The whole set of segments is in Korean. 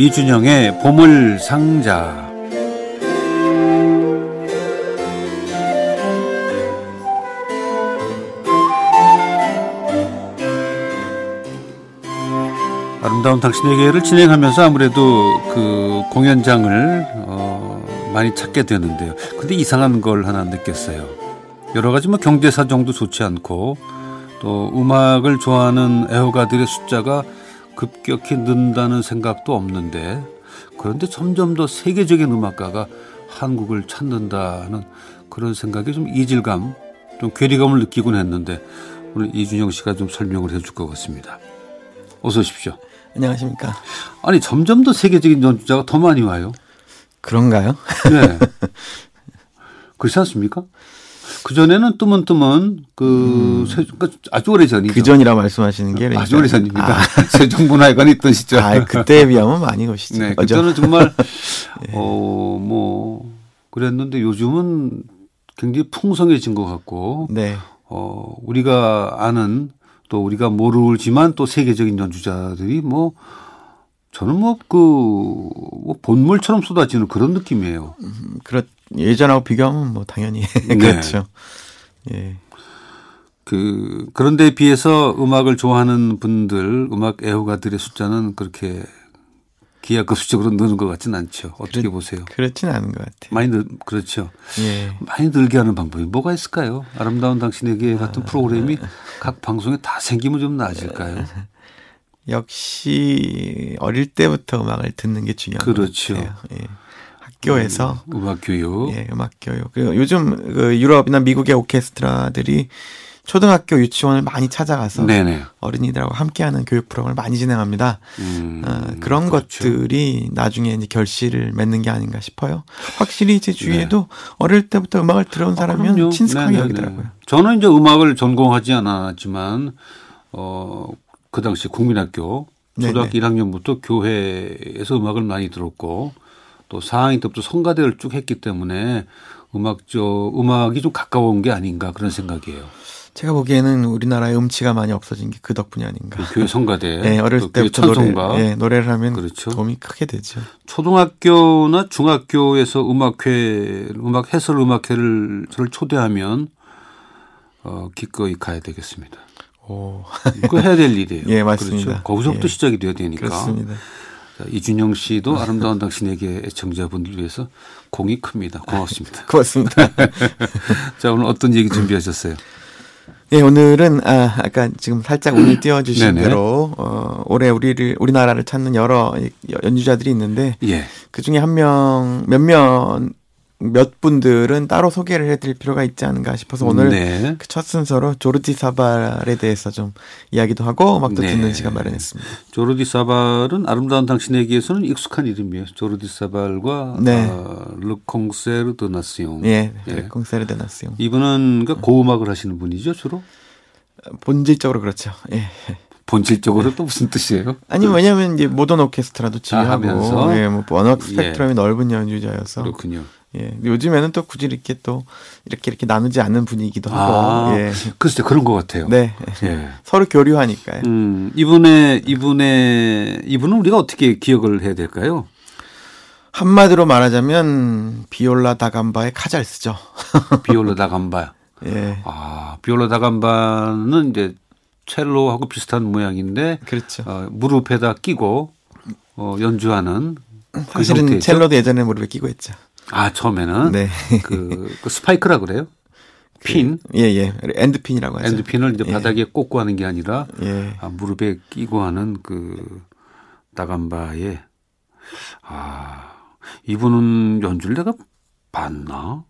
이준영의 보물 상자. 아름다운 당신에게를 진행하면서 아무래도 그 공연장을 어 많이 찾게 되는데요. 근데 이상한 걸 하나 느꼈어요. 여러 가지 뭐 경제 사정도 좋지 않고 또 음악을 좋아하는 애호가들의 숫자가 급격히 는다는 생각도 없는데 그런데 점점 더 세계적인 음악가가 한국을 찾는다는 그런 생각에 좀 이질감, 좀 괴리감을 느끼곤 했는데 오늘 이준영 씨가 좀 설명을 해줄 것 같습니다. 어서 오십시오. 안녕하십니까. 아니 점점 더 세계적인 연주자가 더 많이 와요. 그런가요? 네. 그렇지 않습니까? 그 전에는 뜨문뜨문 그 음. 세, 그러니까 아주 오래 전이죠. 그 전이라 말씀하시는 게 그러니까. 아주 오래 전입니다. 아. 세종문화회관 있던 시절. 아, 그때에 비하면 많이 오시죠. 네, 그때는 정말 네. 어뭐 그랬는데 요즘은 굉장히 풍성해진 것 같고, 네. 어 우리가 아는 또 우리가 모르지만 또 세계적인 연주자들이 뭐 저는 뭐그 뭐 본물처럼 쏟아지는 그런 느낌이에요. 음, 그렇 예전하고 비교하면 뭐 당연히 네. 그렇죠. 예. 그 그런데 비해서 음악을 좋아하는 분들, 음악 애호가들의 숫자는 그렇게 기하급수적으로 느는 것 같지는 않죠. 어떻게 그렇, 보세요? 그렇지는 않은 것 같아요. 많이 늘 그렇죠. 예. 많이 늘게 하는 방법이 뭐가 있을까요? 아름다운 당신에게 같은 아, 프로그램이 각 방송에 다 생기면 좀 나아질까요? 역시 어릴 때부터 음악을 듣는 게 중요한 그렇죠. 것 같아요. 예. 학교에서 음, 악 교육, 예, 음악 교육. 그리고 요즘 그 유럽이나 미국의 오케스트라들이 초등학교 유치원을 많이 찾아가서 네네. 어린이들하고 함께하는 교육 프로그램을 많이 진행합니다. 음, 어, 그런 그렇죠. 것들이 나중에 이제 결실을 맺는 게 아닌가 싶어요. 확실히 제 주위에도 네. 어릴 때부터 음악을 들어온 사람은 아, 친숙하게 네네네. 여기더라고요. 저는 이제 음악을 전공하지 않았지만 어, 그 당시 국민학교 초등학교 네네. 1학년부터 교회에서 음악을 많이 들었고 또 4학년 때부터 성가대를 쭉 했기 때문에 음악적 음악이 좀 가까운 게 아닌가 그런 생각이에요. 제가 보기에는 우리나라의 음치가 많이 없어진 게 그 덕분이 아닌가. 그 교회 성가대. 네, 어렸을 때부터 노래, 네, 노래를 하면 그렇죠. 도움이 크게 되죠. 초등학교나 중학교에서 음악회, 음악 해설 음악회를 저를 초대하면 어, 기꺼이 가야 되겠습니다. 오. 그거 해야 될 일이에요. 예, 맞습니다. 그렇죠. 거기서부터 예. 시작이 돼야 되니까. 그렇습니다. 자, 이준영 씨도 아름다운 당신에게 애청자분들 위해서 공이 큽니다. 고맙습니다. 고맙습니다. 자, 오늘 어떤 얘기 준비하셨어요? 예, 오늘은 아, 아까 지금 살짝 오늘 띄워주신 대로 어, 올해 우리를 우리나라를 찾는 여러 연주자들이 있는데 예. 그 중에 한 명 몇몇 몇 분들은 따로 소개를 해드릴 필요가 있지 않은가 싶어서 오늘 네. 그첫 순서로 조르디 사발에 대해서 좀 이야기도 하고 음악도 네. 듣는 시간 마련했습니다. 조르디 사발은 아름다운 당신에게서는 익숙한 이름이에요. 조르디 사발과 네. 어, 르콩세르 드 나시옹. 예, 예. 르콩세르 드 나시옹. 이분은 그 고음악을 하시는 분이죠, 주로? 본질적으로 그렇죠. 예. 본질적으로 또 무슨 뜻이에요? 아니 왜냐하면 이제 모던 오케스트라도 지휘하고 아, 예, 뭐 워낙 스펙트럼이 예. 넓은 연주자여서 그렇군요. 예. 요즘에는 또 굳이 이렇게 또 이렇게 이렇게 나누지 않는 분위기도 하고. 아, 예. 글쎄 그런 것 같아요. 네. 예. 서로 교류하니까요. 음, 이분의 이분의 이분은 우리가 어떻게 기억을 해야 될까요? 한마디로 말하자면 비올라 다감바의 카잘스죠. 비올라 다감바. 예. 아, 비올라 다감바는 이제 첼로하고 비슷한 모양인데 그렇죠. 어, 무릎에다 끼고 어, 연주하는 그 사실은 그 첼로도 예전에 무릎에 끼고 했죠. 아 처음에는 네. 그, 그 스파이크라 그래요? 그 핀? 그, 예, 예. endpin이라고 하죠. endpin을 이제 예. 바닥에 꽂고 하는 게 아니라 예. 아, 무릎에 끼고 하는 그 다감바에 아 이분은 연주를 내가 봤나?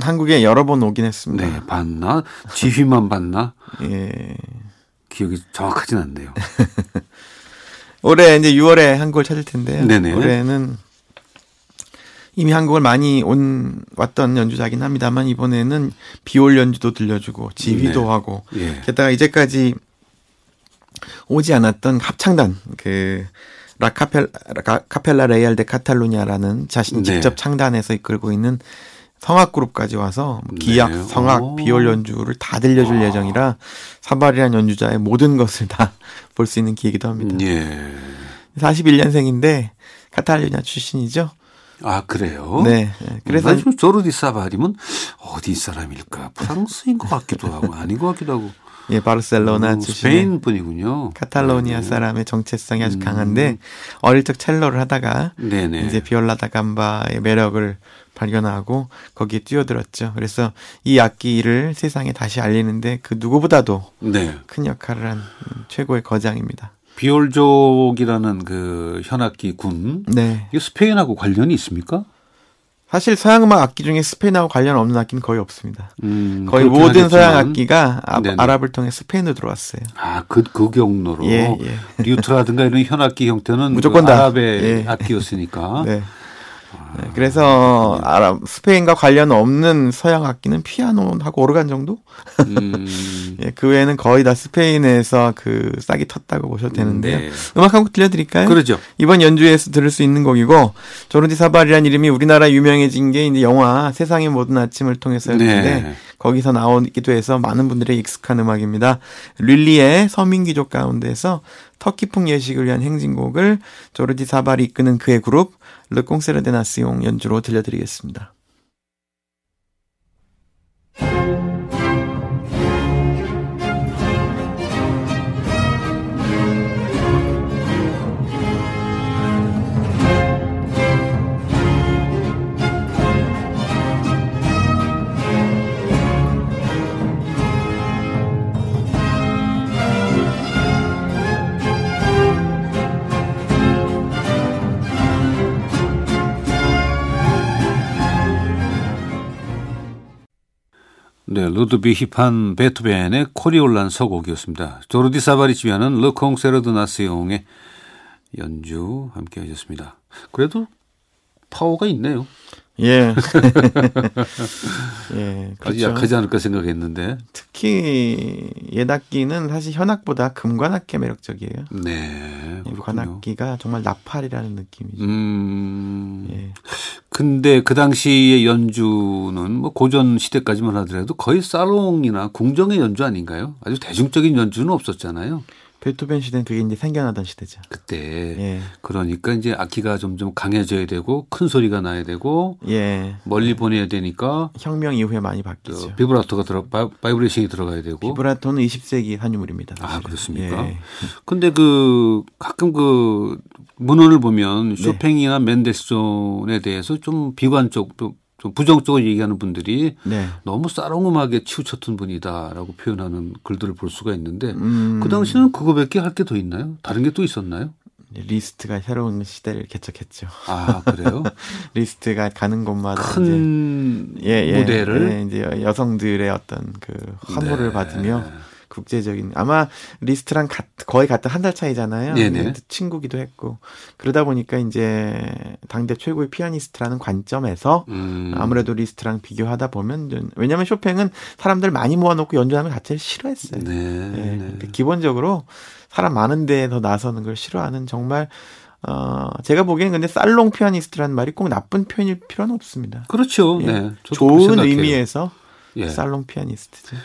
한국에 여러 번 오긴 했습니다. 네, 봤나? 지휘만 봤나? 예. 기억이 정확하진 않네요. 올해 이제 6월에 한국을 찾을 텐데요. 네네. 올해는 이미 한국을 많이 온 왔던 연주자긴 합니다만 이번에는 비올 연주도 들려주고 지휘도 네. 하고 예. 게다가 이제까지 오지 않았던 합창단 그 라카펠 카펠라 레이알 데 카탈루냐라는 자신이 네. 직접 창단해서 이끌고 있는 성악 그룹까지 와서 기악, 네. 성악, 오. 비올 연주를 다 들려줄 와. 예정이라 사발이란 연주자의 모든 것을 다 볼 수 있는 기회이기도 합니다. 예. 41년생인데 카탈루냐 출신이죠. 아 그래요? 네. 그래서 좀 조르디 사발님은 어디 사람일까? 프랑스인 것 같기도 하고 아닌 것 같기도 하고. 예, 바르셀로나 음, 스페인 분이군요. 카탈로니아 네. 사람의 정체성이 아주 음. 강한데 어릴 적 첼로를 하다가 네네. 이제 비올라다 감바의 매력을 발견하고 거기에 뛰어들었죠. 그래서 이 악기를 세상에 다시 알리는데 그 누구보다도 네. 큰 역할을 한 최고의 거장입니다. 비올족이라는 그 현악기 군. 네. 이 스페인하고 관련이 있습니까? 사실 서양 음악 악기 중에 스페인하고 관련 없는 악기는 거의 없습니다. 음, 거의 모든 하겠지만. 서양 악기가 아, 아랍을 통해 스페인으로 들어왔어요. 아, 그, 그 경로로. 예, 예. 리우트라든가 이런 현악기 형태는 무조건 그 아랍의 예. 악기였으니까. 네. 네, 그래서 아랍 스페인과 관련 없는 서양 악기는 피아노하고 오르간 정도? 음. 예, 그 외에는 거의 다 스페인에서 그 싹이 텄다고 보셔도 되는데요. 네. 음악 한 곡 들려드릴까요? 그러죠. 이번 연주에서 들을 수 있는 곡이고 조르디 사발이라는 이름이 우리나라 유명해진 게 이제 영화 세상의 모든 아침을 통해서였는데 네. 거기서 나오기도 해서 많은 분들의 익숙한 음악입니다. 릴리의 서민귀족 가운데서 터키풍 예식을 위한 행진곡을 조르디 사발이 이끄는 그의 그룹 르콩세르 데나스용 연주로 들려드리겠습니다. 루드비 힙한 베토벤의 코리올란 서곡이었습니다. 조르디 사바리 지휘하는 르 콩세르드 나스용의 연주 함께 하셨습니다. 그래도 파워가 있네요. 예. 예. 그렇죠. 아주 약하지 않을까 생각했는데. 특히 예악기는 사실 현악보다 금관악기 매력적이에요. 네. 관악기가 정말 나팔이라는 느낌이죠. 음. 예. 근데 그 당시의 연주는 뭐 고전 시대까지만 하더라도 거의 살롱이나 궁정의 연주 아닌가요? 아주 대중적인 연주는 없었잖아요. 베토벤 시대는 그게 이제 생겨나던 시대죠. 그때. 예. 그러니까 이제 악기가 점점 강해져야 되고 큰 소리가 나야 되고 예. 멀리 보내야 되니까 혁명 이후에 많이 바뀌죠. 비브라토가 들어 바이브레이션이 들어가야 되고. 비브라토는 20세기의 유물입니다. 사실은. 아, 그렇습니까? 예. 근데 그 가끔 그 문헌을 보면 네. 쇼팽이나 네. 멘델스존에 대해서 좀 비관적 좀 부정적으로 얘기하는 분들이 네. 너무 살롱음악에 치우쳤던 분이다라고 표현하는 글들을 볼 수가 있는데 음. 그 당시는 그거밖에 할 게 더 있나요? 다른 게 또 있었나요? 리스트가 새로운 시대를 개척했죠. 아 그래요? 리스트가 가는 곳마다 큰 예, 예, 무대를 예, 이제 여성들의 어떤 그 화물을 네. 받으며 국제적인 아마 리스트랑 같, 거의 같은 한 달 차이잖아요. 네네. 친구기도 했고 그러다 보니까 이제 당대 최고의 피아니스트라는 관점에서 음. 아무래도 리스트랑 비교하다 보면 왜냐하면 쇼팽은 사람들 많이 모아놓고 연주하는 것 자체를 싫어했어요. 네. 예. 네. 기본적으로 사람 많은 데에서 나서는 걸 싫어하는 정말 어, 제가 보기에는 근데 살롱 피아니스트라는 말이 꼭 나쁜 표현일 필요는 없습니다. 그렇죠. 예. 네. 좋은 의미에서 예. 살롱 피아니스트죠.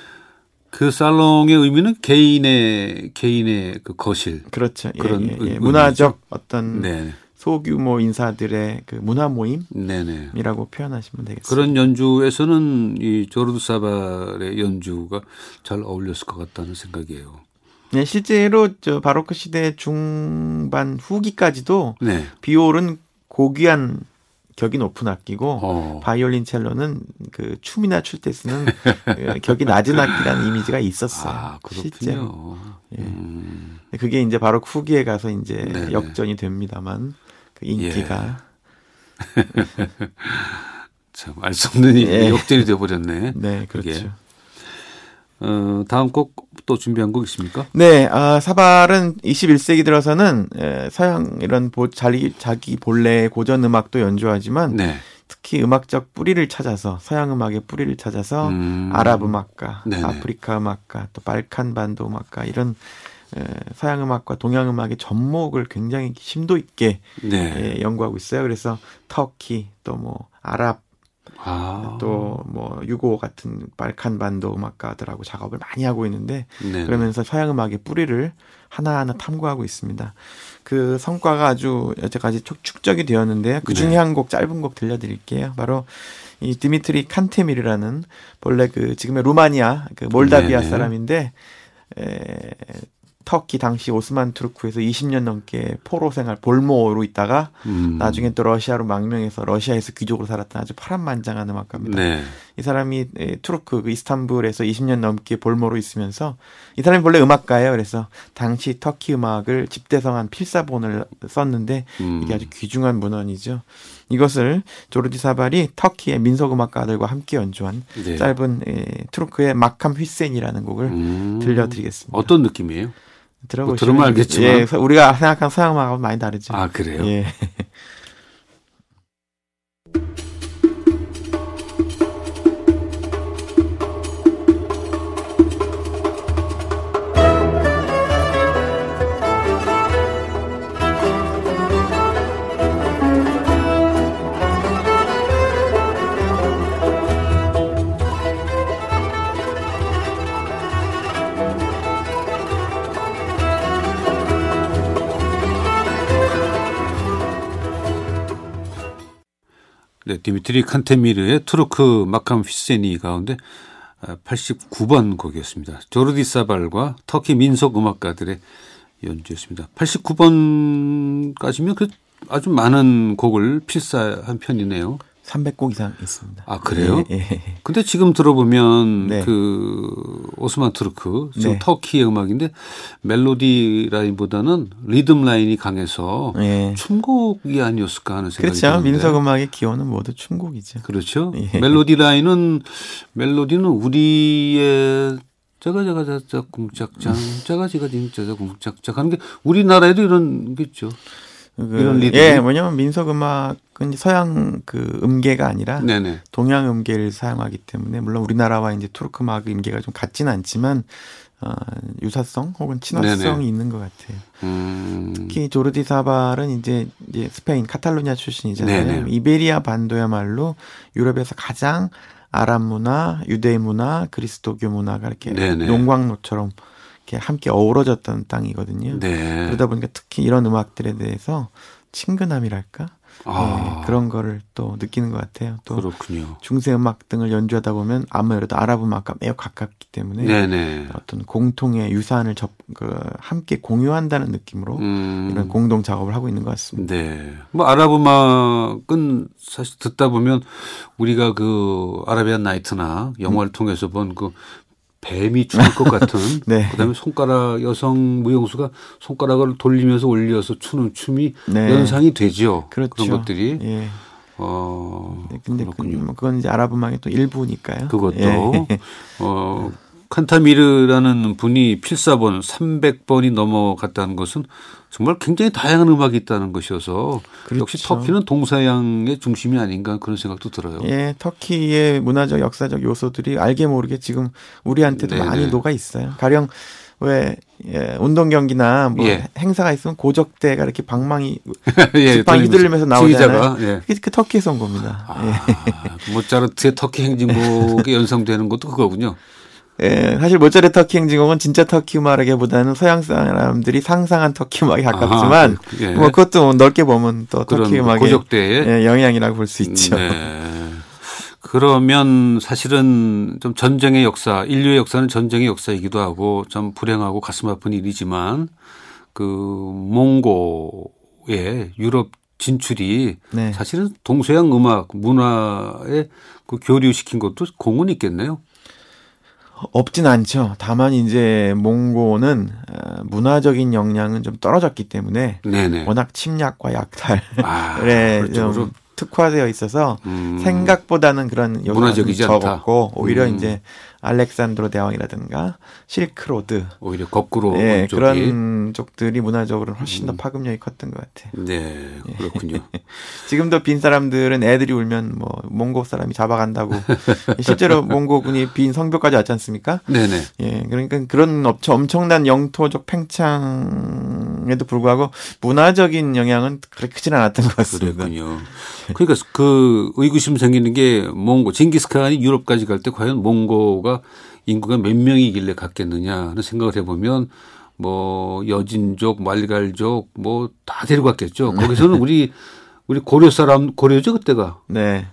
그 살롱의 의미는 개인의 개인의 그 거실 그렇죠. 예, 그런 예, 예, 문화적 어떤 네. 소규모 인사들의 그 문화 모임이라고 표현하시면 되겠습니다. 그런 연주에서는 이 조르드 사발의 연주가 잘 어울렸을 것 같다는 생각이에요. 네, 실제로 저 바로크 시대 중반 후기까지도 네. 비올은 고귀한 격이 높은 악기고 어. 바이올린 첼로는 그 춤이나 출 때 쓰는 그 격이 낮은 악기라는 이미지가 있었어요. 아, 실제로. 예. 음. 그게 이제 바로 후기에 가서 이제 네네. 역전이 됩니다만 그 인기가 예. 참알 수 없는 예. 역전이 돼 버렸네. 네, 그렇죠. 그게. 어, 다음 곡 또 준비한 곡 있습니까? 네, 아, 사발은 21세기 들어서는 에, 서양 이런 보, 자기, 자기 본래의 고전 음악도 연주하지만 네. 특히 음악적 뿌리를 찾아서 서양 음악의 뿌리를 찾아서 음. 아랍 음악가, 네네. 아프리카 음악가, 또 발칸 반도 음악가 이런 에, 서양 음악과 동양 음악의 접목을 굉장히 심도 있게 네. 에, 연구하고 있어요. 그래서 터키 또 뭐 아랍 아. 또뭐 유고 같은 발칸 반도 음악가들하고 작업을 많이 하고 있는데 네네. 그러면서 서양 음악의 뿌리를 하나하나 탐구하고 있습니다. 그 성과가 아주 여태까지 축적이 되었는데요. 그 중에 네. 한 곡 짧은 곡 들려드릴게요. 바로 이 디미트리 칸테미르라는 본래 그 지금의 루마니아 그 몰다비아 네네. 사람인데 에, 터키 당시 오스만 투르크에서 20년 넘게 포로 생활 볼모로 있다가 음. 나중에 또 러시아로 망명해서 러시아에서 귀족으로 살았던 아주 파란만장한 음악가입니다. 네. 이 사람이 투르크 그 이스탄불에서 20년 넘게 볼모로 있으면서 이 사람이 원래 음악가예요. 그래서 당시 터키 음악을 집대성한 필사본을 썼는데 음. 이게 아주 귀중한 문헌이죠. 이것을 조르디 사발이 터키의 민속 음악가들과 함께 연주한 네. 짧은 에, 투르크의 마캄 휘센이라는 곡을 음. 들려드리겠습니다. 어떤 느낌이에요? 들어보시면 뭐 들으면 알겠지만 예, 우리가 생각한 서양 음악하고 많이 다르죠. 아 그래요? 예. 네, 디미트리 칸테미르의 투르크 마캄 휘세니 가운데 89번 아, 곡이었습니다. 조르디 사발과 터키 민속 음악가들의 연주였습니다. 89번까지면 그 아주 많은 곡을 필사한 편이네요. 300곡 이상 있습니다. 아 그래요? 예, 예. 근데 지금 들어보면 네. 그 오스만 투르크 지금 네. 터키의 음악인데 멜로디 라인보다는 리듬 라인이 강해서 예. 춤곡이 아니었을까 하는 생각이 그렇죠. 드는데. 민속 음악의 기원은 모두 춤곡이죠. 그렇죠. 예. 멜로디 라인은 멜로디는 우리의 짜가 짜가 짜자 궁짝장 짜가 지가 진짜자 궁짝짝 하는 게 우리나라에도 이런 게 있죠. 그, 이런 리듬. 예, 뭐냐면 민속 음악은 서양 그 음계가 아니라 네네. 동양 음계를 사용하기 때문에 물론 우리나라와 이제 투르크 음악 음계가 좀 같지는 않지만 어, 유사성 혹은 친화성이 네네. 있는 것 같아요. 음. 특히 조르디 사발은 이제, 이제 스페인 카탈루냐 출신이잖아요. 네네. 이베리아 반도야말로 유럽에서 가장 아랍 문화, 유대 문화, 그리스도교 문화가 이렇게 네네. 용광로처럼 이렇게 함께 어우러졌던 땅이거든요. 네. 그러다 보니까 특히 이런 음악들에 대해서 친근함이랄까 아. 네, 그런 거를 또 느끼는 것 같아요. 또 그렇군요. 중세 음악 등을 연주하다 보면 아무래도 아랍 음악과 매우 가깝기 때문에 네네. 어떤 공통의 유산을 접, 그, 함께 공유한다는 느낌으로 음. 이런 공동 작업을 하고 있는 것 같습니다. 네. 뭐 아랍 음악은 사실 듣다 보면 우리가 그 아라비안 나이트나 영화를 음. 통해서 본 그 뱀이 죽을 것 같은 네. 그다음에 손가락 여성 무용수가 손가락을 돌리면서 올려서 추는 춤이 네. 연상이 되죠. 그렇죠. 그런 것들이. 예. 어. 네, 근데 그, 뭐 그건 이제 아랍 음악의 또 일부니까요. 그것도 예. 어 칸타미르라는 분이 필사본 300번이 넘어갔다는 것은 정말 굉장히 다양한 음악이 있다는 것이어서 그렇죠. 역시 터키는 동서양의 중심이 아닌가 그런 생각도 들어요. 예, 터키의 문화적 역사적 요소들이 알게 모르게 지금 우리한테도 네네. 많이 녹아 있어요. 가령 왜 예, 운동 경기나 뭐 예. 행사가 있으면 고적대가 이렇게 방망이 예, 지팡이 휘둘리면서 나오잖아요. 예. 그게 그 터키에서 온 겁니다. 아, 예. 모차르트의 터키 행진곡에 연상되는 것도 그거군요. 예, 사실 모차르트 터키 행진곡은 진짜 터키 음악이라기보다는 서양 사람들이 상상한 터키 음악에 가깝지만 아, 예. 뭐 그것도 넓게 보면 또 터키 음악의 고적대의 예, 영향이라고 볼 수 있죠. 네. 그러면 사실은 좀 전쟁의 역사, 인류의 역사는 전쟁의 역사이기도 하고 좀 불행하고 가슴 아픈 일이지만 그 몽고의 유럽 진출이 네. 사실은 동서양 음악 문화에 그 교류시킨 것도 공은 있겠네요. 없진 않죠. 다만 이제 몽고는 어, 문화적인 역량은 좀 떨어졌기 때문에 네네. 워낙 침략과 약탈에 아, 좀 특화되어 있어서 음. 생각보다는 그런 문화적이지 적었고 오히려 음. 이제 알렉산드로 대왕이라든가 실크로드 오히려 거꾸로 네, 그런 쪽들이 문화적으로 훨씬 더 음. 파급력이 컸던 것 같아요. 네, 그렇군요. 지금도 빈 사람들은 애들이 울면 뭐 몽고 사람이 잡아간다고 실제로 몽고군이 빈 성벽까지 왔지 않습니까? 네네. 예, 그러니까 그런 엄청난 영토적 팽창에도 불구하고 문화적인 영향은 그렇게 크진 않았던 것 같습니다. 그렇군요. 그러니까 그 의구심 생기는 게 몽고 징기스칸이 유럽까지 갈 때 과연 몽고가 인구가 몇 명이길래 갔겠느냐 하는 생각을 해보면 뭐 여진족, 말갈족 뭐 다 데리고 갔겠죠. 거기서는 우리 우리 고려 사람 고려죠 그때가. 네.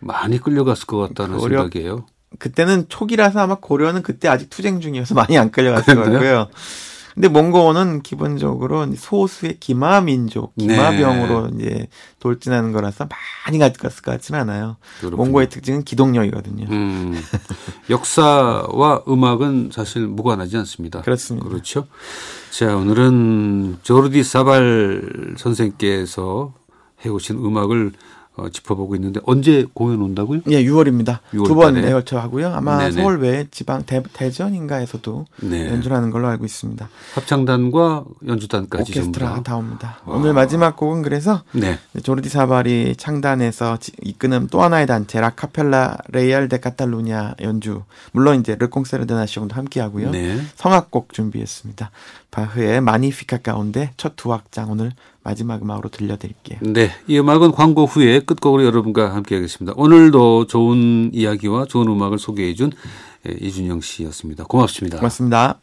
많이 끌려갔을 것 같다는 고려, 생각이에요. 그때는 초기라서 아마 고려는 그때 아직 투쟁 중이어서 많이 안 끌려갔을 것 같고요. 근데 몽고는 기본적으로 소수의 기마 민족, 기마병으로 네. 이제 돌진하는 거라서 많이 갔을 것 같지는 않아요. 그렇군요. 몽고의 특징은 기동력이거든요. 음, 역사와 음악은 사실 무관하지 않습니다. 그렇습니다. 그렇죠. 자, 오늘은 조르디 사발 선생께서 해오신 음악을 어, 짚어보고 있는데 언제 공연 온다고요? 예, 6월입니다. 두 번 에 걸쳐 하고요. 아마 네네. 서울 외 지방 대, 대전인가에서도 네. 연주하는 걸로 알고 있습니다. 합창단과 연주단까지 오케스트라 다 옵니다. 와. 오늘 마지막 곡은 그래서 네. 조르디 사발이 창단해서 이끄는 또 하나의 단체 라카펠라 레이알 데 카탈루냐 연주 물론 이제 르콩세르드 나시옹도 함께 하고요. 네. 성악곡 준비했습니다. 바흐의 마니피카 가운데 첫 두 악장 오늘 마지막 음악으로 들려드릴게요. 네, 이 음악은 광고 후에 끝곡으로 여러분과 함께하겠습니다. 오늘도 좋은 이야기와 좋은 음악을 소개해준 예, 이준영 씨였습니다. 고맙습니다. 고맙습니다.